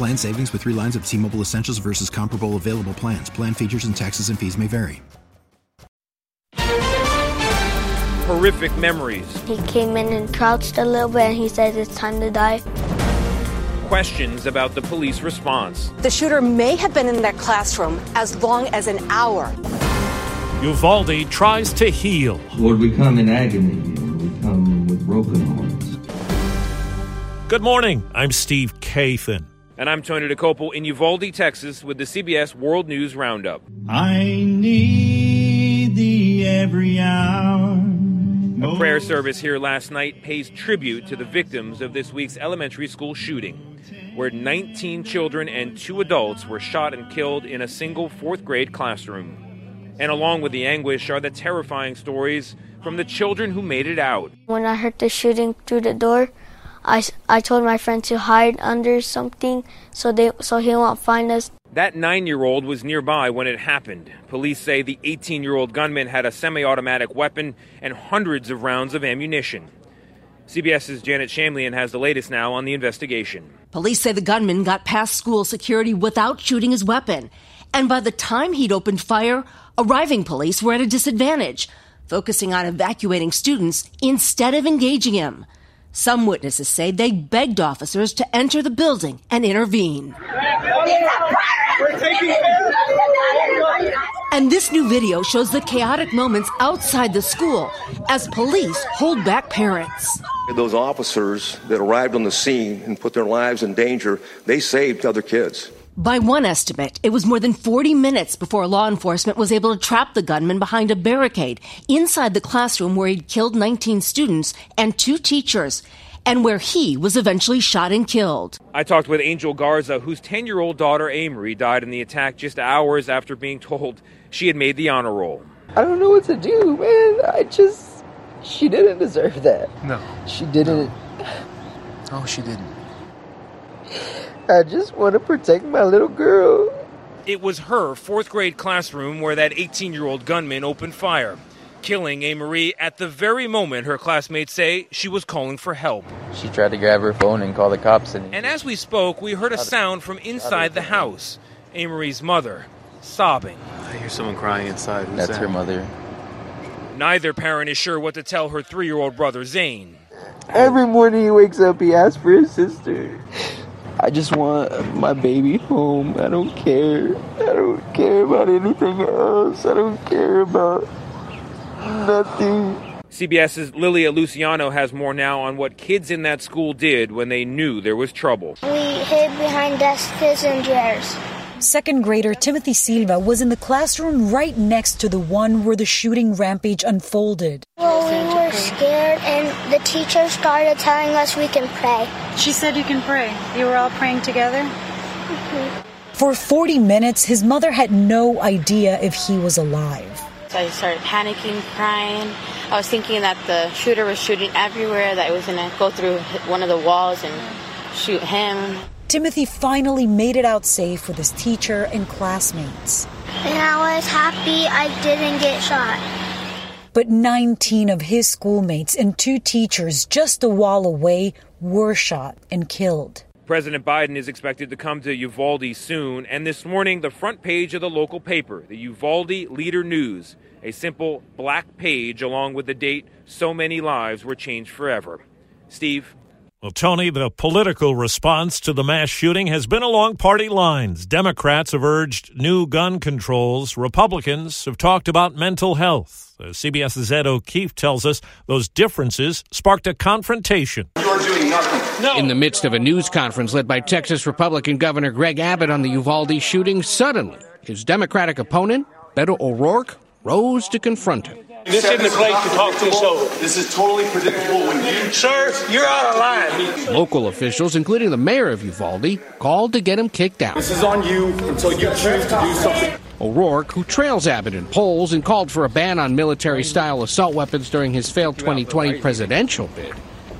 Plan savings with three lines of T Mobile Essentials versus comparable available plans. Plan features and taxes and fees may vary. Horrific memories. He came in and crouched a little bit and he said it's time to die. Questions about the police response. The shooter may have been in that classroom as long as an hour. Uvalde tries to heal. Lord, we come in agony. We come with broken hearts. Good morning. I'm Steve Kathan. And I'm Tony Dokoupil in Uvalde, Texas, with the CBS World News Roundup. I need thee every hour. A prayer service here last night pays tribute to the victims of this week's elementary school shooting, where 19 children and two adults were shot and killed in a single fourth grade classroom. And along with the anguish are the terrifying stories from the children who made it out. When I heard the shooting through the door, I, I told my friend to hide under something so they so he won't find us. That nine year old was nearby when it happened. Police say the 18 year old gunman had a semi automatic weapon and hundreds of rounds of ammunition. CBS's Janet Shamlian has the latest now on the investigation. Police say the gunman got past school security without shooting his weapon. And by the time he'd opened fire, arriving police were at a disadvantage, focusing on evacuating students instead of engaging him. Some witnesses say they begged officers to enter the building and intervene. And this new video shows the chaotic moments outside the school as police hold back parents. Those officers that arrived on the scene and put their lives in danger, they saved other kids. By one estimate, it was more than 40 minutes before law enforcement was able to trap the gunman behind a barricade inside the classroom where he'd killed 19 students and two teachers, and where he was eventually shot and killed. I talked with Angel Garza, whose 10 year old daughter Amerie died in the attack just hours after being told she had made the honor roll. I don't know what to do, man. I just. She didn't deserve that. No. She didn't. No, she didn't. I just want to protect my little girl. It was her fourth grade classroom where that 18 year old gunman opened fire, killing Amerie at the very moment her classmates say she was calling for help. She tried to grab her phone and call the cops. And, and as we spoke, we heard a sound from inside the house. Amerie's mother sobbing. I hear someone crying inside. Who's That's that? her mother. Neither parent is sure what to tell her three year old brother, Zane. Every morning he wakes up, he asks for his sister. I just want my baby home. I don't care. I don't care about anything else. I don't care about nothing. CBS's Lilia Luciano has more now on what kids in that school did when they knew there was trouble. We hid behind desks and chairs. Second grader Timothy Silva was in the classroom right next to the one where the shooting rampage unfolded. Well, we were scared, and the teacher started telling us we can pray. She said you can pray. You were all praying together? Mm-hmm. For 40 minutes, his mother had no idea if he was alive. So I started panicking, crying. I was thinking that the shooter was shooting everywhere, that it was going to go through one of the walls and shoot him. Timothy finally made it out safe with his teacher and classmates. And I was happy I didn't get shot. But 19 of his schoolmates and two teachers just a wall away were shot and killed. President Biden is expected to come to Uvalde soon, and this morning, the front page of the local paper, the Uvalde Leader News, a simple black page along with the date so many lives were changed forever. Steve? Well, Tony, the political response to the mass shooting has been along party lines. Democrats have urged new gun controls. Republicans have talked about mental health. Uh, CBS's Ed O'Keefe tells us those differences sparked a confrontation. You're doing nothing. No. In the midst of a news conference led by Texas Republican Governor Greg Abbott on the Uvalde shooting, suddenly his Democratic opponent, Beto O'Rourke, rose to confront him. This isn't the place to talk this over. This is totally predictable when you. Sir, you're out of line. Local officials, including the mayor of Uvalde, called to get him kicked out. This is on you until you choose to do something. O'Rourke, who trails Abbott in polls and called for a ban on military style assault weapons during his failed 2020 presidential bid,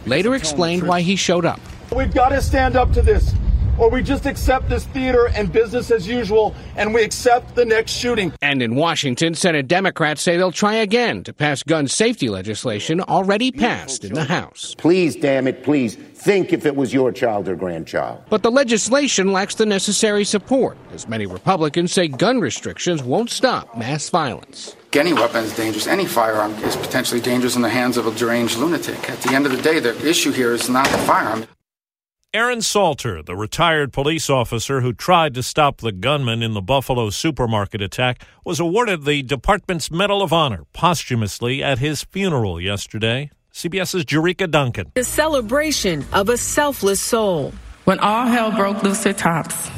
later explained why he showed up. We've got to stand up to this or we just accept this theater and business as usual and we accept the next shooting. And in Washington, Senate Democrats say they'll try again to pass gun safety legislation already passed in the House. Please, damn it, please think if it was your child or grandchild. But the legislation lacks the necessary support, as many Republicans say gun restrictions won't stop mass violence. Any weapon is dangerous. Any firearm is potentially dangerous in the hands of a deranged lunatic. At the end of the day, the issue here is not the firearm. Aaron Salter, the retired police officer who tried to stop the gunman in the Buffalo supermarket attack, was awarded the department's Medal of Honor posthumously at his funeral yesterday. CBS's Jericka Duncan. The celebration of a selfless soul. When all hell broke loose at Tops,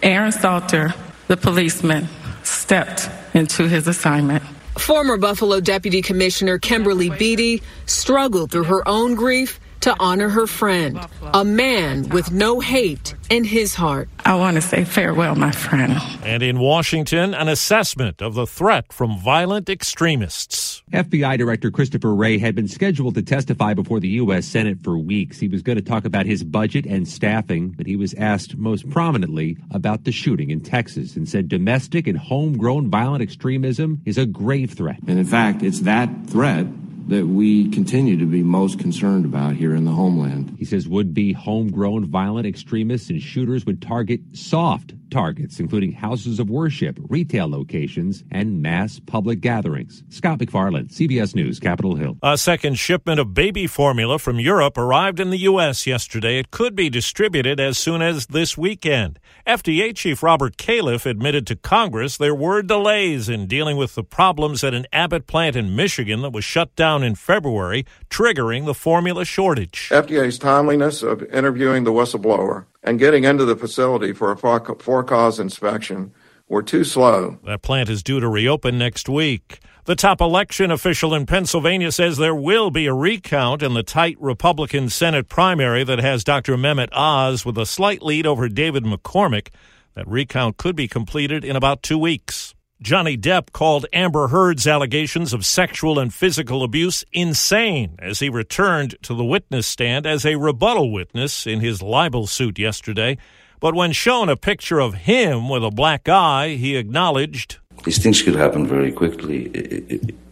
Aaron Salter, the policeman, stepped into his assignment. Former Buffalo Deputy Commissioner Kimberly Beatty struggled through her own grief to honor her friend, a man with no hate in his heart. I want to say farewell, my friend. And in Washington, an assessment of the threat from violent extremists. FBI Director Christopher Wray had been scheduled to testify before the U.S. Senate for weeks. He was going to talk about his budget and staffing, but he was asked most prominently about the shooting in Texas and said domestic and homegrown violent extremism is a grave threat. And in fact, it's that threat that we continue to be most concerned about here in the homeland. He says would be homegrown violent extremists and shooters would target soft targets, including houses of worship, retail locations, and mass public gatherings. Scott MacFarlane, CBS News, Capitol Hill. A second shipment of baby formula from Europe arrived in the U.S. yesterday. It could be distributed as soon as this weekend. FDA Chief Robert Califf admitted to Congress there were delays in dealing with the problems at an Abbott plant in Michigan that was shut down in February, triggering the formula shortage. FDA's timeliness of interviewing the whistleblower and getting into the facility for a for cause inspection were too slow. That plant is due to reopen next week. The top election official in Pennsylvania says there will be a recount in the tight Republican Senate primary that has Dr. Mehmet Oz with a slight lead over David McCormick. That recount could be completed in about two weeks. Johnny Depp called Amber Heard's allegations of sexual and physical abuse insane as he returned to the witness stand as a rebuttal witness in his libel suit yesterday. But when shown a picture of him with a black eye, he acknowledged these things could happen very quickly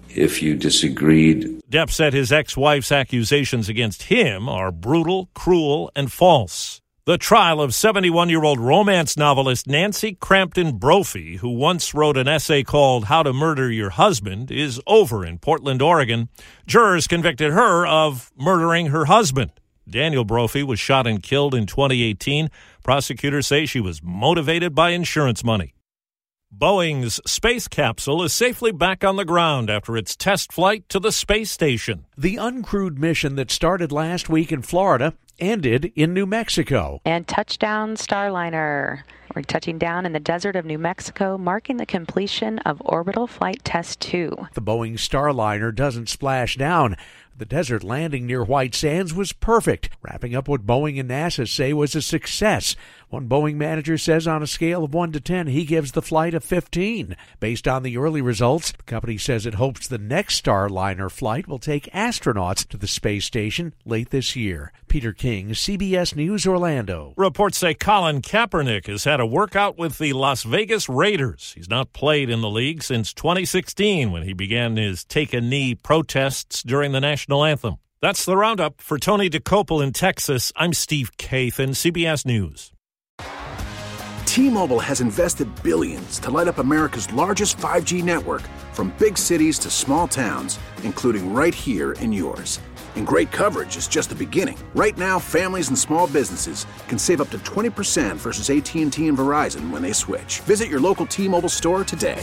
if you disagreed. Depp said his ex wife's accusations against him are brutal, cruel, and false. The trial of 71 year old romance novelist Nancy Crampton Brophy, who once wrote an essay called How to Murder Your Husband, is over in Portland, Oregon. Jurors convicted her of murdering her husband. Daniel Brophy was shot and killed in 2018. Prosecutors say she was motivated by insurance money. Boeing's space capsule is safely back on the ground after its test flight to the space station. The uncrewed mission that started last week in Florida ended in New Mexico. And touchdown Starliner. We're touching down in the desert of New Mexico, marking the completion of Orbital Flight Test 2. The Boeing Starliner doesn't splash down. The desert landing near White Sands was perfect, wrapping up what Boeing and NASA say was a success. One Boeing manager says on a scale of 1 to 10, he gives the flight a 15. Based on the early results, the company says it hopes the next Starliner flight will take astronauts to the space station late this year. Peter King, CBS News, Orlando. Reports say Colin Kaepernick has had a workout with the Las Vegas Raiders. He's not played in the league since 2016 when he began his take a knee protests during the national anthem. That's the roundup. For Tony Dokoupil in Texas, I'm Steve Kathan, CBS News. T-Mobile has invested billions to light up America's largest 5G network from big cities to small towns, including right here in yours. And great coverage is just the beginning. Right now, families and small businesses can save up to 20% versus AT&T and Verizon when they switch. Visit your local T-Mobile store today.